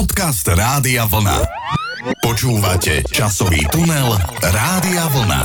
Podcast Rádia Vlna. Počúvate časový tunel Rádia Vlna.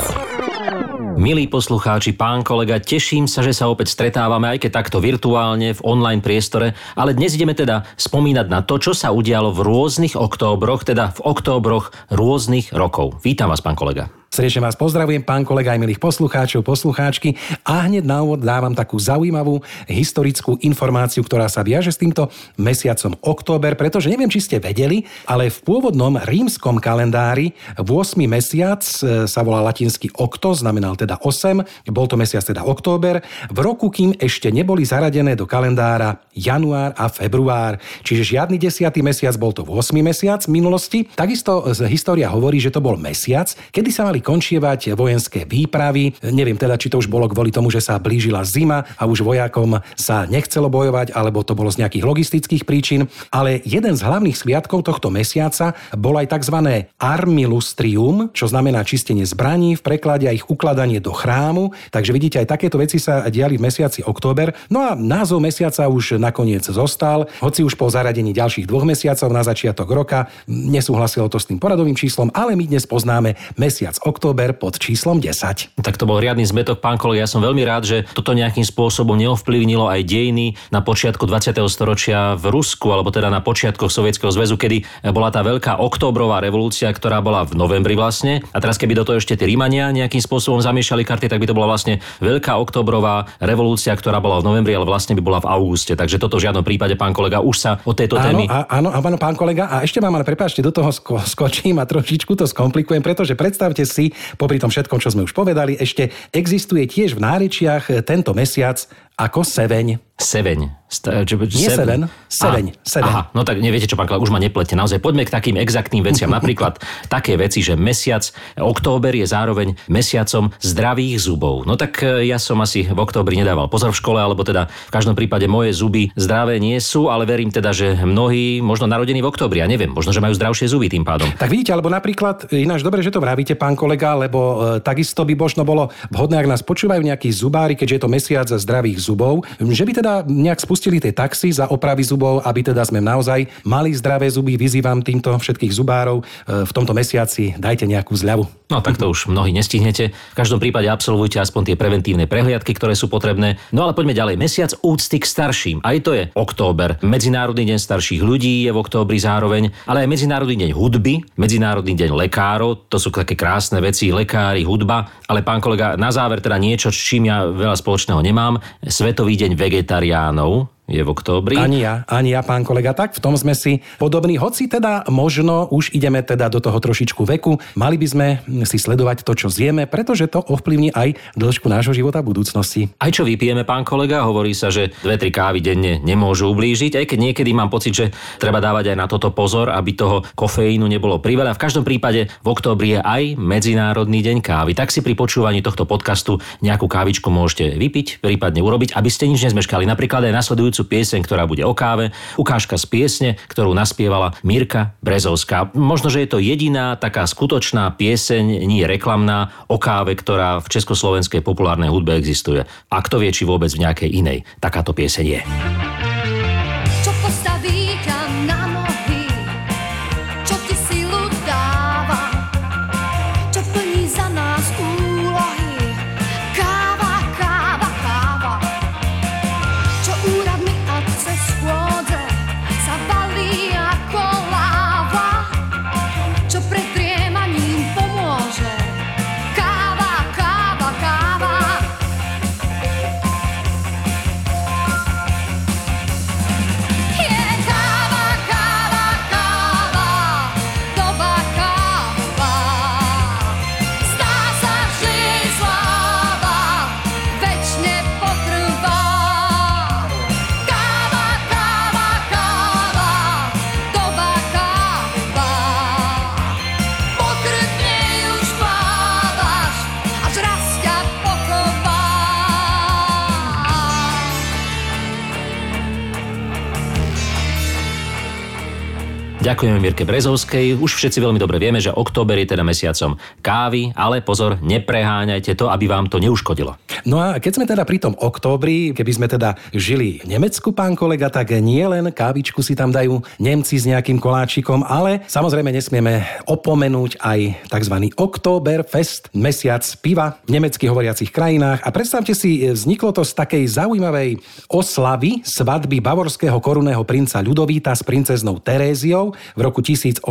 Milí poslucháči, pán kolega, teším sa, že sa opäť stretávame, aj keď takto virtuálne, v online priestore, ale dnes ideme teda spomínať na to, čo sa udialo v rôznych októbroch, teda v októbroch rôznych rokov. Vítam vás, pán kolega. Srdečne vás pozdravujem, pán kolega aj milých poslucháčov, poslucháčky a hneď na úvod dávam takú zaujímavú historickú informáciu, ktorá sa viaže s týmto mesiacom október, pretože neviem, či ste vedeli, ale v pôvodnom rímskom kalendári v 8. mesiac e, sa volá latinský okto, znamenal teda 8, bol to mesiac teda október, v roku, kým ešte neboli zaradené do kalendára január a február, čiže žiadny desiatý mesiac, bol to v 8. mesiac minulosti. Takisto história hovorí, že to bol mesiac, kedy sa mali končievať vojenské výpravy. Neviem teda, či to už bolo kvôli tomu, že sa blížila zima a už vojakom sa nechcelo bojovať, alebo to bolo z nejakých logistických príčin. Ale jeden z hlavných sviatkov tohto mesiaca bol aj tzv. armilustrium, čo znamená čistenie zbraní, v preklade ich ukladanie do chrámu. Takže vidíte, aj takéto veci sa diali v mesiaci október. No a názov mesiaca už nakoniec zostal, hoci už po zaradení ďalších dvoch mesiacov na začiatok roka nesúhlasilo to s tým poradovým číslom, ale my dnes poznáme mesiac október október pod číslom 10. Tak to bol riadny zmetok, pán kolega. Ja som veľmi rád, že toto nejakým spôsobom neovplyvnilo aj dejiny na počiatku 20. storočia v Rusku, alebo teda na počiatkoch Sovietskeho zväzu, kedy bola tá veľká októbrová revolúcia, ktorá bola v novembri vlastne. A teraz keby do toho ešte tí Rímania nejakým spôsobom zamiešali karty, tak by to bola vlastne veľká októbrová revolúcia, ktorá bola v novembri, ale vlastne by bola v auguste. Takže toto v žiadnom prípade, pán kolega, už sa o tejto áno, témy. Áno, áno, pán kolega. A ešte vám ale prepáčte, do toho sko- skočím a trošičku to skomplikujem, pretože predstavte si, popri tom všetkom, čo sme už povedali, ešte existuje tiež v nárečiach tento mesiac ako seveň. Seveň. St- čo, Nie seven, seveň, seveň. Aha, no tak neviete čo, pán Kla, už ma neplete. Naozaj poďme k takým exaktným veciam. Napríklad také veci, že mesiac, október je zároveň mesiacom zdravých zubov. No tak e, ja som asi v októbri nedával pozor v škole, alebo teda v každom prípade moje zuby zdravé nie sú, ale verím teda, že mnohí možno narodení v októbri, ja neviem, možno, že majú zdravšie zuby tým pádom. Tak vidíte, alebo napríklad, ináč dobre, že to vravíte, pán kolega, lebo e, takisto by možno bolo vhodné, ak nás počúvajú nejakí zubári, keďže je to mesiac zdravých zubov, že by teda nejak spustili tie taxi za opravy zubov, aby teda sme naozaj mali zdravé zuby. Vyzývam týmto všetkých zubárov e, v tomto mesiaci, dajte nejakú zľavu. No tak to už mnohí nestihnete. V každom prípade absolvujte aspoň tie preventívne prehliadky, ktoré sú potrebné. No ale poďme ďalej. Mesiac úcty k starším. Aj to je október. Medzinárodný deň starších ľudí je v októbri zároveň, ale aj Medzinárodný deň hudby, Medzinárodný deň lekárov. To sú také krásne veci, lekári, hudba. Ale pán kolega, na záver teda niečo, s čím ja veľa spoločného nemám. Svetový deň vegetariánov je v októbri. Ani ja, ani ja, pán kolega, tak v tom sme si podobní. Hoci teda možno už ideme teda do toho trošičku veku, mali by sme si sledovať to, čo zjeme, pretože to ovplyvní aj dĺžku nášho života v budúcnosti. Aj čo vypijeme, pán kolega, hovorí sa, že dve, tri kávy denne nemôžu ublížiť, aj keď niekedy mám pocit, že treba dávať aj na toto pozor, aby toho kofeínu nebolo priveľa. V každom prípade v októbri je aj Medzinárodný deň kávy. Tak si pri počúvaní tohto podcastu nejakú kávičku môžete vypiť, prípadne urobiť, aby ste nič nezmeškali. Napríklad aj nasledujúcu nasledujúcu pieseň, ktorá bude o káve, ukážka z piesne, ktorú naspievala Mirka Brezovská. Možno, že je to jediná taká skutočná pieseň, nie reklamná, o káve, ktorá v československej populárnej hudbe existuje. A kto vie, či vôbec v nejakej inej takáto pieseň je. Ďakujeme Mirke Brezovskej. Už všetci veľmi dobre vieme, že október je teda mesiacom kávy, ale pozor, nepreháňajte to, aby vám to neuškodilo. No a keď sme teda pri tom októbri, keby sme teda žili v Nemecku, pán kolega, tak nie len kávičku si tam dajú Nemci s nejakým koláčikom, ale samozrejme nesmieme opomenúť aj tzv. Oktoberfest, mesiac piva v nemecky hovoriacich krajinách. A predstavte si, vzniklo to z takej zaujímavej oslavy svadby bavorského korunného princa Ľudovíta s princeznou Teréziou v roku 1810.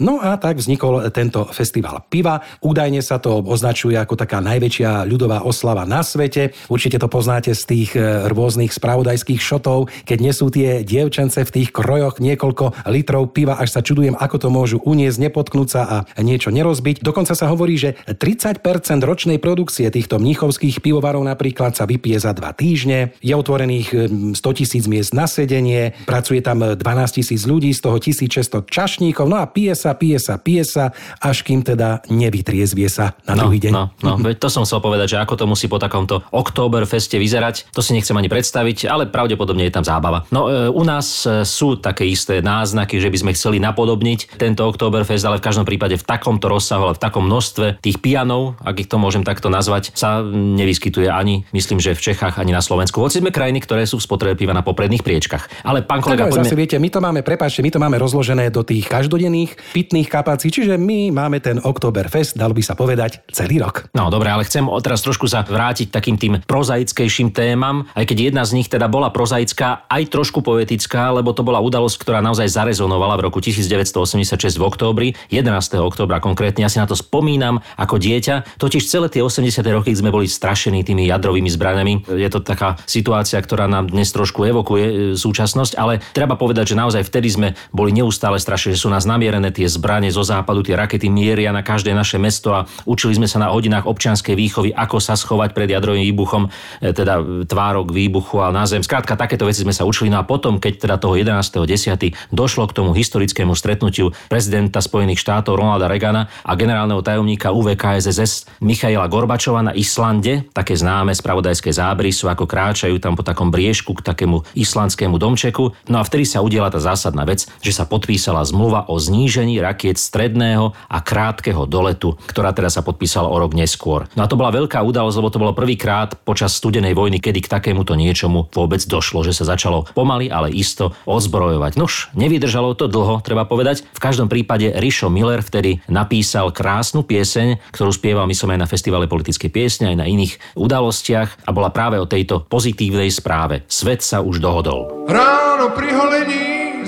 No a tak vznikol tento festival piva. Údajne sa to označuje ako taká najväčšia ľudová oslava na svete. Určite to poznáte z tých e, rôznych spravodajských šotov, keď nesú tie dievčence v tých krojoch niekoľko litrov piva, až sa čudujem, ako to môžu uniesť, nepotknúť sa a niečo nerozbiť. Dokonca sa hovorí, že 30% ročnej produkcie týchto mníchovských pivovarov napríklad sa vypije za dva týždne. Je otvorených 100 tisíc miest na sedenie, pracuje tam 12 tisíc ľudí, z toho 1600 čašníkov, no a pije sa, pije sa, pije sa, až kým teda nevytriezvie sa na no, druhý deň. No, no, veď to som chcel povedať, že ako to musí po takomto Oktoberfeste vyzerať, to si nechcem ani predstaviť, ale pravdepodobne je tam zábava. No e, u nás e, sú také isté náznaky, že by sme chceli napodobniť tento Oktoberfest, ale v každom prípade v takomto rozsahu, ale v takom množstve tých pianov, ak ich to môžem takto nazvať, sa nevyskytuje ani, myslím, že v Čechách, ani na Slovensku. Hoci sme krajiny, ktoré sú v spotrebe piva na popredných priečkach. Ale pán kolega, poďme... zase viete, my to máme, prepáčte, my to máme rozložené do tých každodenných pitných kapacít, čiže my máme ten Oktoberfest, dalo by sa povedať, celý rok. No dobre, ale chcem teraz trošku sa vrátiť takým tým prozaickejším témam, aj keď jedna z nich teda bola prozaická, aj trošku poetická, lebo to bola udalosť, ktorá naozaj zarezonovala v roku 1986 v októbri, 11. októbra konkrétne. Ja si na to spomínam ako dieťa, totiž celé tie 80. roky sme boli strašení tými jadrovými zbraniami. Je to taká situácia, ktorá nám dnes trošku evokuje e, súčasnosť, ale treba povedať, že naozaj vtedy sme boli neustále strašení, že sú nás namierené tie zbranie zo západu, tie rakety mieria na každé naše mesto a učili sme sa na hodinách občianskej výchovy, ako sa schovať pred jadrovým výbuchom, e, teda tvárok výbuchu a na zem. Skrátka, takéto veci sme sa učili. No a potom, keď teda toho 11.10. došlo k tomu historickému stretnutiu prezidenta Spojených štátov Ronalda Reagana a generálneho tajomníka UVKSSS Michaila Gorbačova na Islande, také známe spravodajské zábrysy, ako kráčajú tam po takom briežku k takému islandskému domčeku. No a vtedy sa udiela tá zásadná vec, že sa podpísala zmluva o znížení rakiet stredného a krátkeho doletu, ktorá teda sa podpísala o rok neskôr. No a to bola veľká udalosť, lebo to bolo prvýkrát počas studenej vojny, kedy k takémuto niečomu vôbec došlo, že sa začalo pomaly, ale isto odzbrojovať. Nož, nevydržalo to dlho, treba povedať. V každom prípade Rišo Miller vtedy napísal krásnu pieseň, ktorú spieval myslím aj na festivale politickej piesne, aj na iných udalostiach a bola práve o tejto pozitívnej správe. Svet sa už dohodol. Ráno pri holení,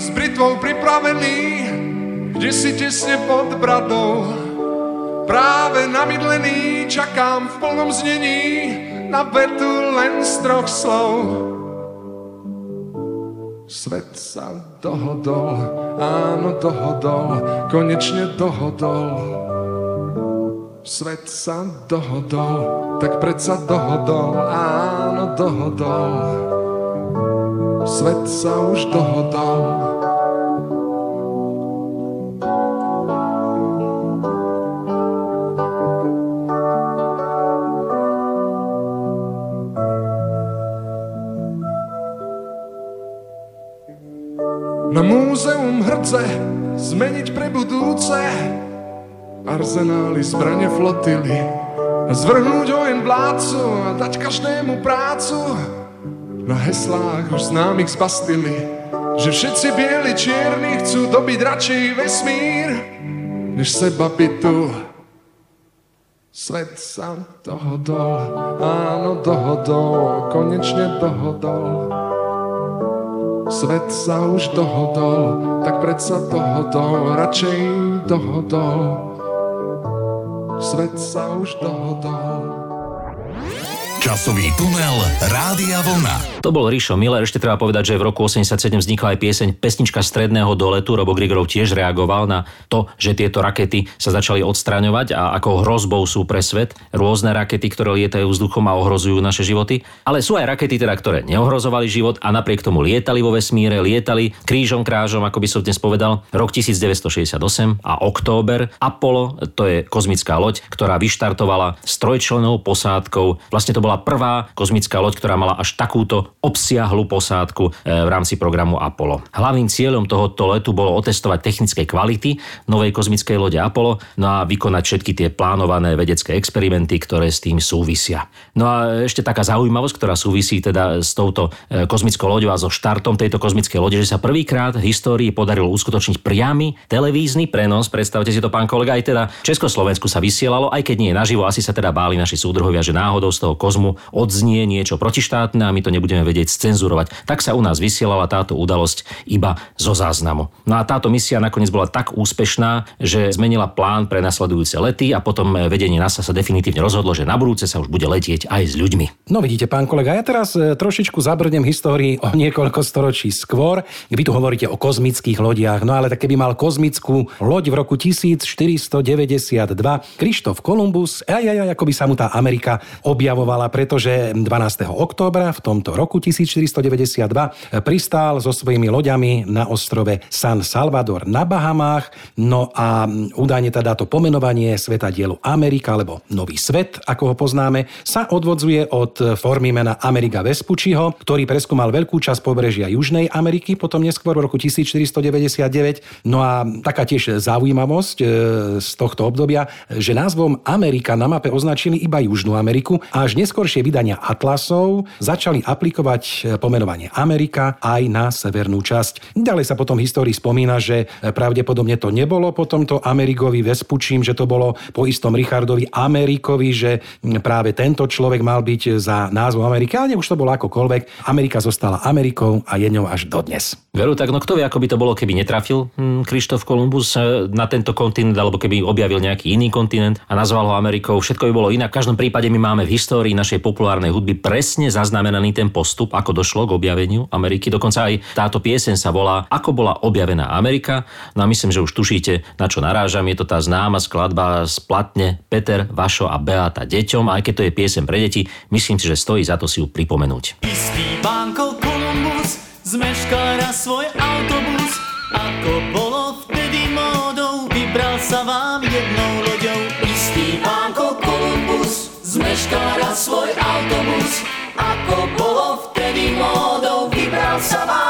s britvou pripravený, kde si tesne pod bradou. Práve namydlený, čakám v plnom znení, na vetu len z troch slov. Svet sa dohodol, áno dohodol, konečne dohodol. Svet sa dohodol, tak predsa dohodol, áno dohodol. Svet sa už dohodol. Na múzeum hrdce zmeniť pre budúce arzenály, zbrane flotily a zvrhnúť ojen vládcu a dať každému prácu na heslách už známych z Bastily, že všetci bieli čierni chcú dobiť radšej vesmír, než seba bytu. Svet sa dohodol, áno dohodol, konečne dohodol. Svet sa už dohodol, tak predsa dohodol, radšej dohodol. Svet sa už dohodol. Časový tunel Rádia Vlna. To bol Rišo Miller. Ešte treba povedať, že v roku 87 vznikla aj pieseň Pesnička stredného doletu. Robo Grigorov tiež reagoval na to, že tieto rakety sa začali odstraňovať a ako hrozbou sú pre svet rôzne rakety, ktoré lietajú vzduchom a ohrozujú naše životy. Ale sú aj rakety, teda, ktoré neohrozovali život a napriek tomu lietali vo vesmíre, lietali krížom krážom, ako by som dnes povedal. Rok 1968 a október. Apollo, to je kozmická loď, ktorá vyštartovala s trojčlenou posádkou. Vlastne to bola prvá kozmická loď, ktorá mala až takúto obsiahlu posádku e, v rámci programu Apollo. Hlavným cieľom tohoto letu bolo otestovať technické kvality novej kozmickej lode Apollo no a vykonať všetky tie plánované vedecké experimenty, ktoré s tým súvisia. No a ešte taká zaujímavosť, ktorá súvisí teda s touto e, kozmickou loďou a so štartom tejto kozmickej lode, že sa prvýkrát v histórii podarilo uskutočniť priamy televízny prenos. Predstavte si to, pán kolega, aj teda Československu sa vysielalo, aj keď nie je naživo, asi sa teda báli naši súdruhovia, že náhodou z toho kozmu odznie niečo protištátne a my to nebudeme vedieť scenzurovať. Tak sa u nás vysielala táto udalosť iba zo záznamu. No a táto misia nakoniec bola tak úspešná, že zmenila plán pre nasledujúce lety a potom vedenie NASA sa definitívne rozhodlo, že na budúce sa už bude letieť aj s ľuďmi. No vidíte, pán kolega, ja teraz e, trošičku zabrdnem histórii o niekoľko storočí skôr. Vy tu hovoríte o kozmických lodiach, no ale tak keby mal kozmickú loď v roku 1492 Krištof Kolumbus, aj, aj, aj, ako by sa mu tá Amerika objavovala, pretože 12. októbra v tomto roku 1492 pristál so svojimi loďami na ostrove San Salvador na Bahamách. No a údajne teda to pomenovanie sveta dielu Amerika, alebo Nový svet, ako ho poznáme, sa odvodzuje od formy mena Amerika Vespucciho, ktorý preskúmal veľkú časť pobrežia Južnej Ameriky, potom neskôr v roku 1499. No a taká tiež zaujímavosť e, z tohto obdobia, že názvom Amerika na mape označili iba Južnú Ameriku a až neskôršie vydania Atlasov začali aplikovať e, pomenovanie Amerika aj na severnú časť. Ďalej sa potom v histórii spomína, že pravdepodobne to nebolo po tomto Amerikovi Vespučím, že to bolo po istom Richardovi Amerikovi, že práve tento človek mal byť za názvom Amerika, ale už to bolo akokoľvek. Amerika zostala Amerikou a je ňou až dodnes. Veru, tak no kto vie, ako by to bolo, keby netrafil hm, Krištof Kolumbus e, na tento kontinent, alebo keby objavil nejaký iný kontinent a nazval ho Amerikou. Všetko by bolo inak. V každom prípade my máme v histórii našej populárnej hudby presne zaznamenaný ten postup, ako došlo k objaveniu Ameriky. Dokonca aj táto pieseň sa volá Ako bola objavená Amerika. No a myslím, že už tušíte, na čo narážam. Je to tá známa skladba z platne Peter, Vašo a Beata deťom. A aj keď to je piesem pre deti, myslím si, že stojí za to si ju pripomenúť. Istý banko Kolumbus zmeškal raz svoj autobus, ako bolo zmeškal raz svoj autobus, ako bolo vtedy módou, vybral sa vám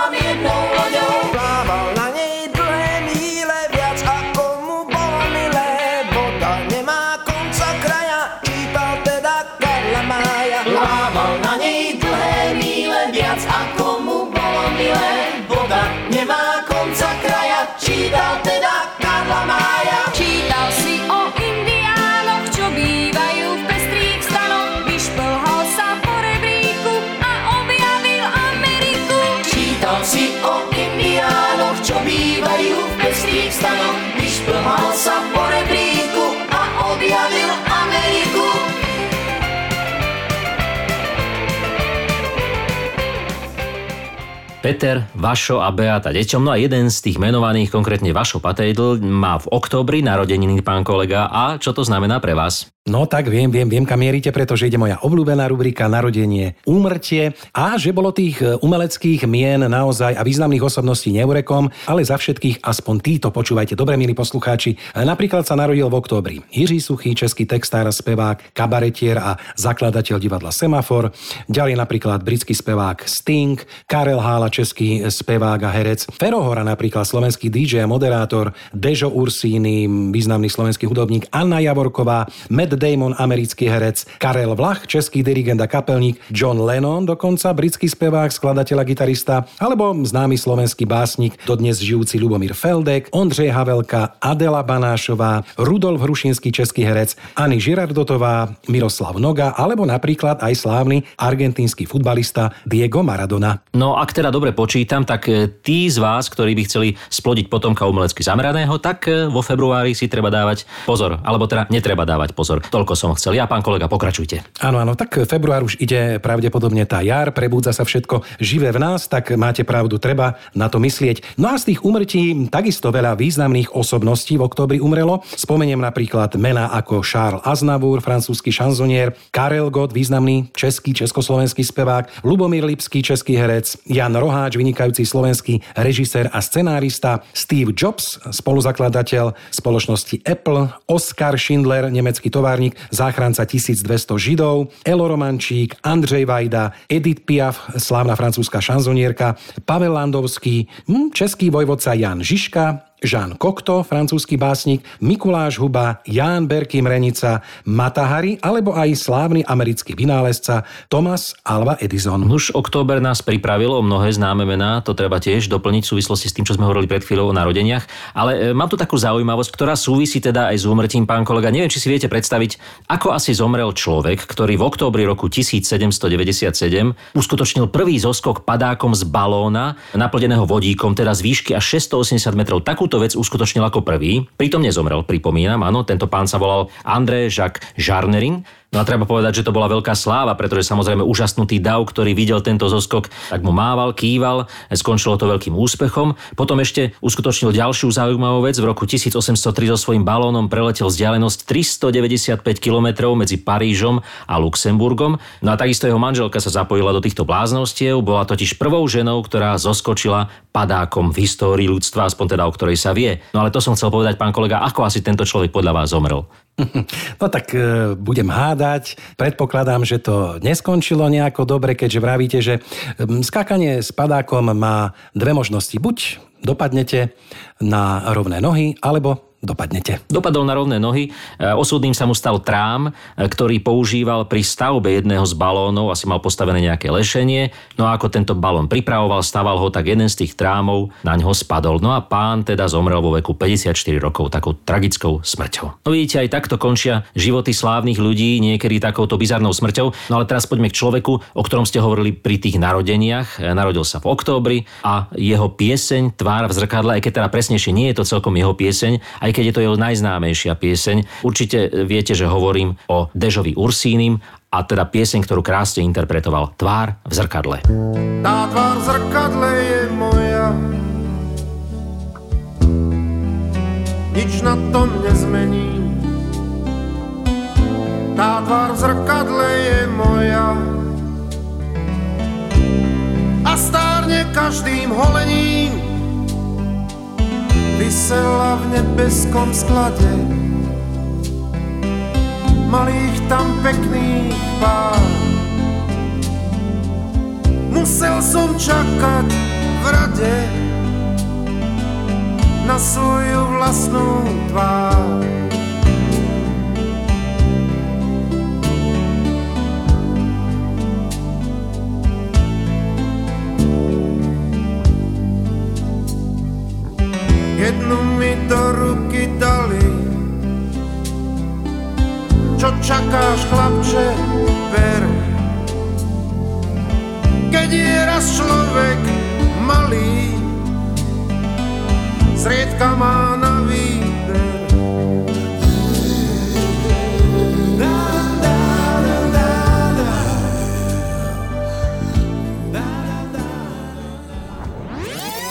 Peter, Vašo a Beata deťom. No a jeden z tých menovaných, konkrétne Vašo Patejdl, má v októbri narodeniny pán kolega. A čo to znamená pre vás? No tak viem, viem, viem, kam mierite, pretože ide moja obľúbená rubrika Narodenie, úmrtie a že bolo tých e, umeleckých mien naozaj a významných osobností neurekom, ale za všetkých aspoň títo počúvajte dobre, milí poslucháči. E, Napríklad sa narodil v októbri Jiří Suchý, český textár, spevák, kabaretier a zakladateľ divadla Semafor. Ďalej napríklad britský spevák Sting, Karel Hála, český spevák a herec. Ferohora napríklad slovenský DJ a moderátor, Dežo Ursíny, významný slovenský hudobník, Anna Javorková, Matt Damon, americký herec, Karel Vlach, český dirigent a kapelník, John Lennon dokonca, britský spevák, skladateľ a gitarista, alebo známy slovenský básnik, dodnes žijúci Lubomír Feldek, Ondřej Havelka, Adela Banášová, Rudolf Hrušinský, český herec, Ani Žirardotová, Miroslav Noga, alebo napríklad aj slávny argentínsky futbalista Diego Maradona. No ak teda dobre počítam, tak e, tí z vás, ktorí by chceli splodiť potomka umelecky zameraného, tak e, vo februári si treba dávať pozor. Alebo teda netreba dávať pozor. Toľko som chcel. Ja, pán kolega, pokračujte. Áno, áno, tak február už ide pravdepodobne tá jar, prebúdza sa všetko živé v nás, tak máte pravdu, treba na to myslieť. No a z tých umrtí takisto veľa významných osobností v oktobri umrelo. Spomeniem napríklad mená ako Charles Aznavour, francúzsky šanzonier, Karel Gott, významný český, československý spevák, Lubomír Lipský, český herec, Jan Roháč, vynikajúci slovenský režisér a scenárista, Steve Jobs, spoluzakladateľ spoločnosti Apple, Oskar Schindler, nemecký továrnik, záchranca 1200 Židov, Elo Romančík, Andřej Vajda, Edith Piaf, slávna francúzska šanzonierka, Pavel Landovský, hm, český vojvodca Jan Žižka, Jean Cocteau, francúzsky básnik, Mikuláš Huba, Ján Berky Mrenica, Matahari alebo aj slávny americký vynálezca Thomas Alva Edison. Už október nás pripravilo mnohé známe mená, to treba tiež doplniť v súvislosti s tým, čo sme hovorili pred chvíľou o narodeniach. Ale e, mám tu takú zaujímavosť, ktorá súvisí teda aj s úmrtím, pán kolega. Neviem, či si viete predstaviť, ako asi zomrel človek, ktorý v októbri roku 1797 uskutočnil prvý zoskok padákom z balóna, naplneného vodíkom, teda z výšky až 680 metrov. Takú takúto vec uskutočnil ako prvý. Pritom nezomrel, pripomínam, áno, tento pán sa volal André Jacques Jarnerin No a treba povedať, že to bola veľká sláva, pretože samozrejme úžasnutý dav, ktorý videl tento zoskok, tak mu mával, kýval, skončilo to veľkým úspechom. Potom ešte uskutočnil ďalšiu zaujímavú vec. V roku 1803 so svojím balónom preletel vzdialenosť 395 km medzi Parížom a Luxemburgom. No a takisto jeho manželka sa zapojila do týchto bláznostiev, bola totiž prvou ženou, ktorá zoskočila padákom v histórii ľudstva, aspoň teda o ktorej sa vie. No ale to som chcel povedať, pán kolega, ako asi tento človek podľa vás zomrel? No tak e, budem hádať. Predpokladám, že to neskončilo nejako dobre, keďže vravíte, že skákanie s padákom má dve možnosti. Buď dopadnete na rovné nohy, alebo dopadnete. Dopadol na rovné nohy. E, osudným sa mu stal trám, e, ktorý používal pri stavbe jedného z balónov, asi mal postavené nejaké lešenie. No a ako tento balón pripravoval, staval ho, tak jeden z tých trámov na ňo spadol. No a pán teda zomrel vo veku 54 rokov takou tragickou smrťou. No vidíte, aj takto končia životy slávnych ľudí, niekedy takouto bizarnou smrťou. No ale teraz poďme k človeku, o ktorom ste hovorili pri tých narodeniach. E, narodil sa v októbri a jeho pieseň Tvár v zrkadle, aj keď teda presnejšie nie je to celkom jeho pieseň, aj keď je to jeho najznámejšia pieseň. Určite viete, že hovorím o Dežovi Ursínim a teda pieseň, ktorú krásne interpretoval Tvár v zrkadle. Tá tvár v zrkadle je moja Nič na tom nezmení Tá tvár v zrkadle je moja A stárne každým holením vysela v nebeskom sklade. Malých tam pekných pár. Musel som čakať v rade na svoju vlastnú tvár. Jednu mi do ruky dali. Čo čakáš, chlapče, ver. Keď je raz človek malý, zriedka má na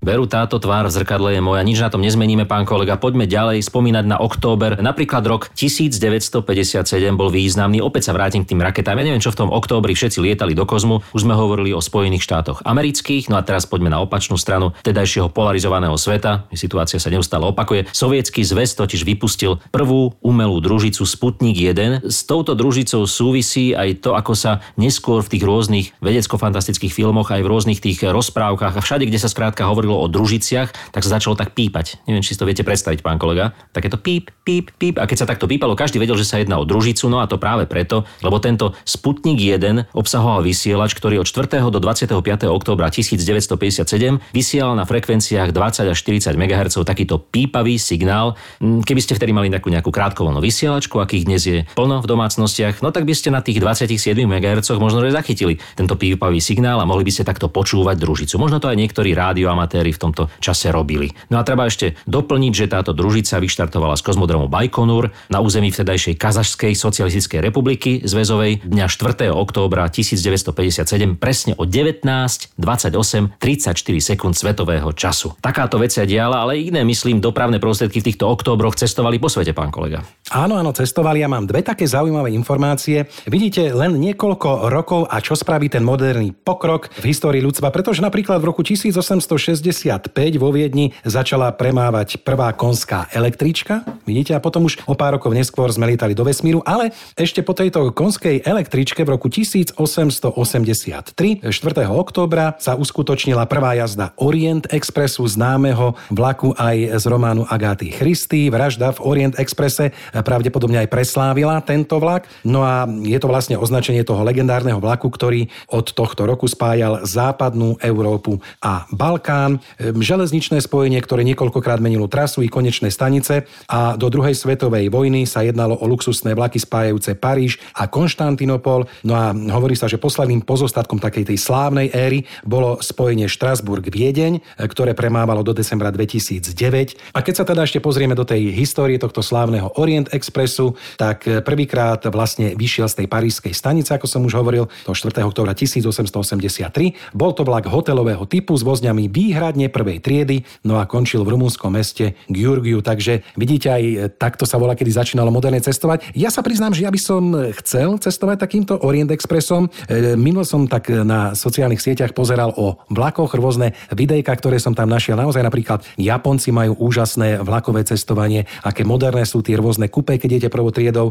Veru, táto tvár v zrkadle je moja, nič na tom nezmeníme, pán kolega. Poďme ďalej spomínať na október. Napríklad rok 1957 bol významný. Opäť sa vrátim k tým raketám. Ja neviem, čo v tom októbri všetci lietali do kozmu. Už sme hovorili o Spojených štátoch amerických. No a teraz poďme na opačnú stranu tedajšieho polarizovaného sveta. Situácia sa neustále opakuje. Sovietský zväz totiž vypustil prvú umelú družicu Sputnik 1. S touto družicou súvisí aj to, ako sa neskôr v tých rôznych vedecko-fantastických filmoch, aj v rôznych tých rozprávkach a všade, kde sa skrátka hovorilo hovorilo o družiciach, tak sa začalo tak pípať. Neviem, či si to viete predstaviť, pán kolega. Takéto píp, píp, píp. A keď sa takto pípalo, každý vedel, že sa jedná o družicu, no a to práve preto, lebo tento Sputnik 1 obsahoval vysielač, ktorý od 4. do 25. októbra 1957 vysielal na frekvenciách 20 až 40 MHz takýto pípavý signál. Hm, keby ste vtedy mali takú nejakú krátkovlnú vysielačku, akých dnes je plno v domácnostiach, no tak by ste na tých 27 MHz možno zachytili tento pípavý signál a mohli by ste takto počúvať družicu. Možno to aj niektorí rádioamatéri amatéri v tomto čase robili. No a treba ešte doplniť, že táto družica vyštartovala z kozmodromu Bajkonur na území vtedajšej Kazašskej socialistickej republiky zväzovej dňa 4. októbra 1957 presne o 19, 28, 34 sekúnd svetového času. Takáto vec sa diala, ale iné, myslím, dopravné prostriedky v týchto októbroch cestovali po svete, pán kolega. Áno, áno, cestovali. Ja mám dve také zaujímavé informácie. Vidíte len niekoľko rokov a čo spraví ten moderný pokrok v histórii ľudstva, pretože napríklad v roku 1860 65 vo Viedni začala premávať prvá konská električka. Vidíte, a potom už o pár rokov neskôr sme lietali do vesmíru, ale ešte po tejto konskej električke v roku 1883, 4. októbra, sa uskutočnila prvá jazda Orient Expressu, známeho vlaku aj z románu Agáty Christy. Vražda v Orient Expresse pravdepodobne aj preslávila tento vlak. No a je to vlastne označenie toho legendárneho vlaku, ktorý od tohto roku spájal západnú Európu a Balkán. Železničné spojenie, ktoré niekoľkokrát menilo trasu i konečné stanice a do druhej svetovej vojny sa jednalo o luxusné vlaky spájajúce Paríž a Konštantinopol. No a hovorí sa, že posledným pozostatkom takej tej slávnej éry bolo spojenie Štrasburg-Viedeň, ktoré premávalo do decembra 2009. A keď sa teda ešte pozrieme do tej histórie tohto slávneho Orient Expressu, tak prvýkrát vlastne vyšiel z tej parížskej stanice, ako som už hovoril, do 4. októbra 1883. Bol to vlak hotelového typu s vozňami výhradne prvej triedy, no a končil v rumúnskom meste Gyurgiu. Takže vidíte aj takto sa volá, kedy začínalo moderné cestovať. Ja sa priznám, že ja by som chcel cestovať takýmto Orient Expressom. E, Minul som tak na sociálnych sieťach pozeral o vlakoch rôzne videjka, ktoré som tam našiel. Naozaj napríklad Japonci majú úžasné vlakové cestovanie, aké moderné sú tie rôzne kupé, keď idete prvou triedou.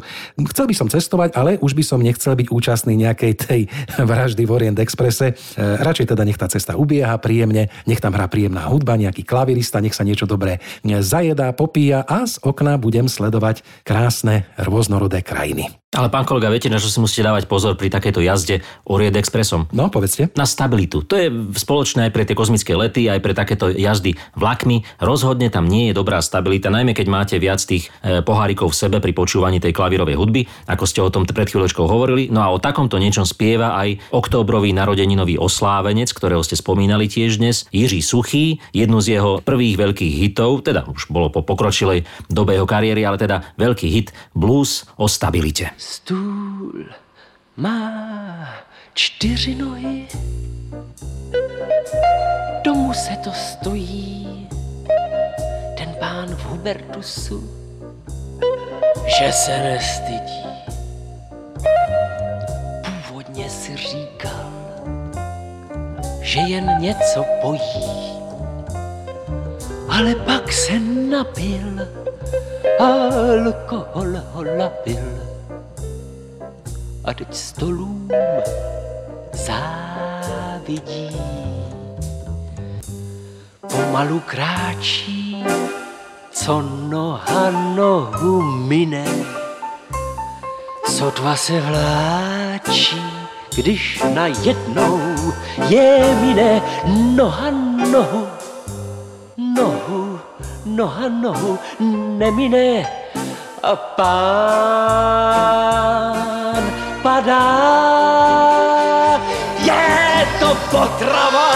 Chcel by som cestovať, ale už by som nechcel byť účastný nejakej tej vraždy v Orient Expresse. E, Radšej teda nech tá cesta ubieha príjemne, nech tam hrá príjemná hudba, nejaký klavirista, nech sa niečo dobré zajedá, popíja a z okna budem sledovať krásne rôznorodé krajiny. Ale pán kolega, viete, na čo si musíte dávať pozor pri takejto jazde Orient Expressom? No, povedzte. Na stabilitu. To je spoločné aj pre tie kozmické lety, aj pre takéto jazdy vlakmi. Rozhodne tam nie je dobrá stabilita, najmä keď máte viac tých e, pohárikov v sebe pri počúvaní tej klavírovej hudby, ako ste o tom pred chvíľočkou hovorili. No a o takomto niečom spieva aj októbrový narodeninový oslávenec, ktorého ste spomínali tiež dnes, Jiří Suchý, jednu z jeho prvých veľkých hitov, teda už bolo po pokročilej dobe jeho kariéry, ale teda veľký hit Blues o stabilite. Stůl má čtyři nohy, domů se to stojí, ten pán v Hubertusu, že se nestydí. Původně si říkal, že jen něco pojí, ale pak se napil, alkohol ho lapil a teď stolům závidí. Pomalu kráčí, co noha nohu mine, sotva se vláčí, když najednou je mine noha nohu, noha nohu nemine a pán padá. Je to potrava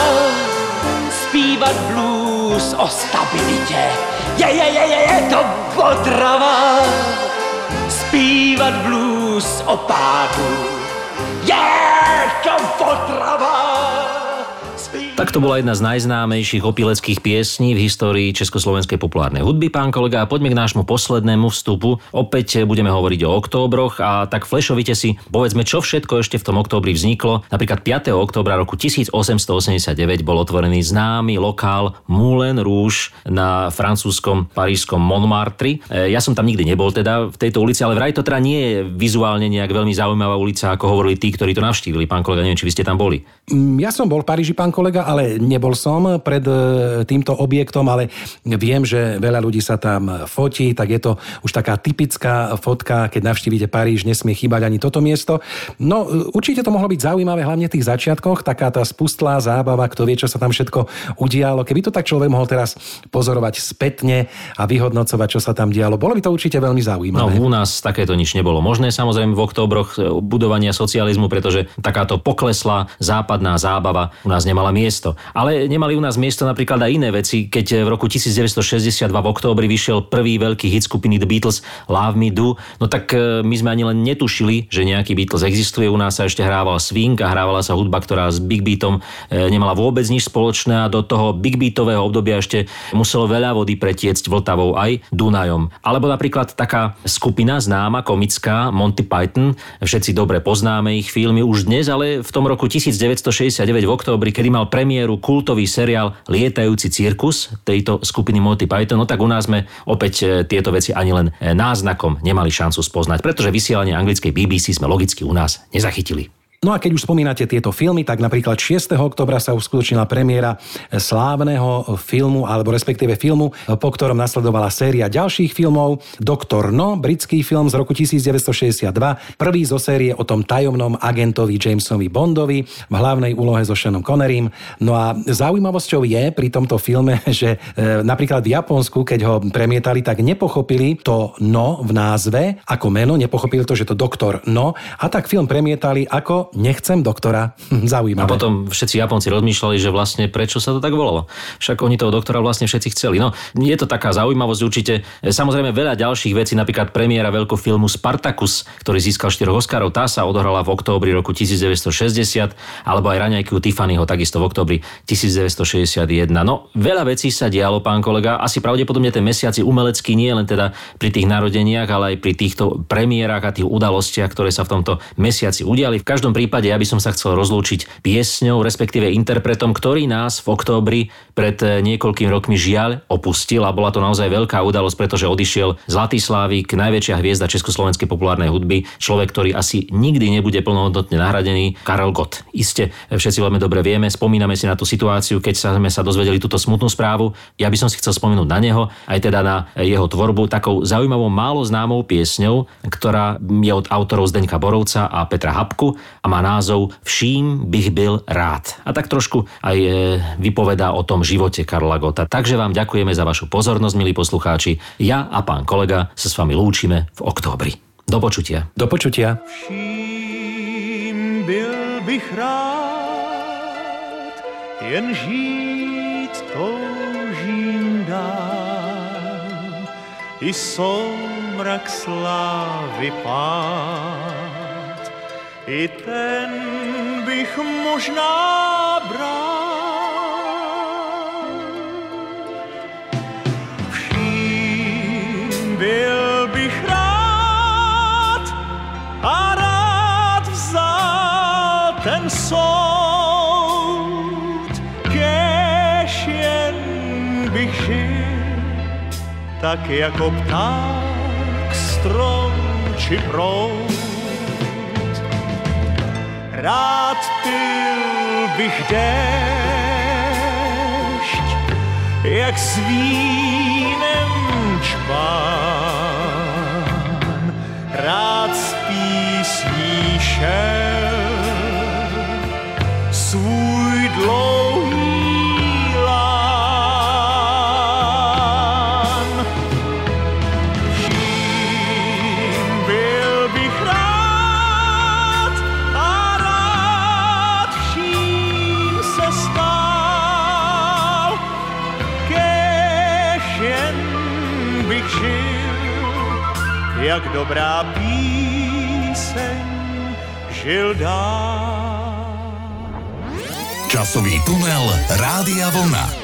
zpívat blues o stabilitě. Je, je, je, je, je to potrava zpívat blues o pádu. Je to potrava Tak to bola jedna z najznámejších opileckých piesní v histórii československej populárnej hudby, pán kolega. A poďme k nášmu poslednému vstupu. Opäť budeme hovoriť o októbroch a tak flešovite si povedzme, čo všetko ešte v tom októbri vzniklo. Napríklad 5. októbra roku 1889 bol otvorený známy lokál Moulin Rouge na francúzskom parížskom Montmartre. E, Ja som tam nikdy nebol teda v tejto ulici, ale vraj to teda nie je vizuálne nejak veľmi zaujímavá ulica, ako hovorili tí, ktorí to navštívili. Pán kolega, neviem, či vy ste tam boli. Mm, Ja som bol v Paríži, pán kolega, ale nebol som pred e, týmto objektom, ale viem, že veľa ľudí sa tam fotí, tak je to už taká typická fotka, keď navštívite Paríž, nesmie chýbať ani toto miesto. No, e, určite to mohlo byť zaujímavé, hlavne v tých začiatkoch, taká tá spustlá zábava, kto vie, čo sa tam všetko udialo. Keby to tak človek mohol teraz pozorovať spätne a vyhodnocovať, čo sa tam dialo, bolo by to určite veľmi No zaujímavé. u nás takéto nič nebolo možné, samozrejme v októbroch e, budovania socializmu, pretože takáto pokleslá západná zábava u nás nemala miesto. Ale nemali u nás miesto napríklad aj iné veci, keď v roku 1962 v októbri vyšiel prvý veľký hit skupiny The Beatles Love Me Do, no tak e, my sme ani len netušili, že nejaký Beatles existuje. U nás sa ešte hrával swing a hrávala sa hudba, ktorá s Big Beatom e, nemala vôbec nič spoločné a do toho Big Beatového obdobia ešte muselo veľa vody pretiecť Vltavou aj Dunajom. Alebo napríklad taká skupina známa, komická, Monty Python, všetci dobre poznáme ich filmy už dnes, ale v tom roku 1969 v októbri, kedy mal premiéru kultový seriál Lietajúci cirkus tejto skupiny Monty Python, no tak u nás sme opäť e, tieto veci ani len e, náznakom nemali šancu spoznať, pretože vysielanie anglickej BBC sme logicky u nás nezachytili. No a keď už spomínate tieto filmy, tak napríklad 6. oktobra sa uskutočnila premiéra slávneho filmu, alebo respektíve filmu, po ktorom nasledovala séria ďalších filmov. Doktor No, britský film z roku 1962, prvý zo série o tom tajomnom agentovi Jamesovi Bondovi v hlavnej úlohe so Seanom Connerym. No a zaujímavosťou je pri tomto filme, že e, napríklad v Japonsku, keď ho premietali, tak nepochopili to no v názve ako meno, nepochopili to, že to doktor no a tak film premietali ako nechcem doktora. A Zaujímavé. potom všetci Japonci rozmýšľali, že vlastne prečo sa to tak volalo. Však oni toho doktora vlastne všetci chceli. No, je to taká zaujímavosť určite. Samozrejme veľa ďalších vecí, napríklad premiéra veľkofilmu Spartacus, ktorý získal 4 Oscarov, tá sa odohrala v októbri roku 1960, alebo aj raňajku Tiffanyho takisto v októbri 1961. No, veľa vecí sa dialo, pán kolega. Asi pravdepodobne ten mesiac je umelecký nie len teda pri tých narodeniach, ale aj pri týchto premiérach a tých udalostiach, ktoré sa v tomto mesiaci udiali. V každom prípade ja by som sa chcel rozlúčiť piesňou, respektíve interpretom, ktorý nás v októbri pred eh, niekoľkými rokmi žiaľ opustil a bola to naozaj veľká udalosť, pretože odišiel Zlatý Slávik, najväčšia hviezda československej populárnej hudby, človek, ktorý asi nikdy nebude plnohodnotne nahradený, Karel Gott. Iste eh, všetci veľmi dobre vieme, spomíname si na tú situáciu, keď sme sa dozvedeli túto smutnú správu. Ja by som si chcel spomenúť na neho, aj teda na eh, jeho tvorbu, takou zaujímavou, málo známou piesňou, ktorá je od autorov Zdeňka Borovca a Petra Hapku a má názov Vším bych byl rád. A tak trošku aj e, vypovedá o tom živote Karla Gota. Takže vám ďakujeme za vašu pozornosť, milí poslucháči. Ja a pán kolega sa s vami lúčime v októbri. Do počutia. Do počutia. Vším byl bych rád, jen žít toužím dál. I soumrak slávy pád, i ten bych možná bral. Vším bych rád a rád vzal ten bych žil, tak jako pták, strom či proud. Rád pil bych déšť, jak s vínem čpán. Rád s písní šel svůj dlouhý dobrá píseň žil dál. Časový tunel Rádia Vlna.